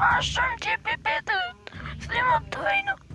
Paixão de bebedo, se muito aí no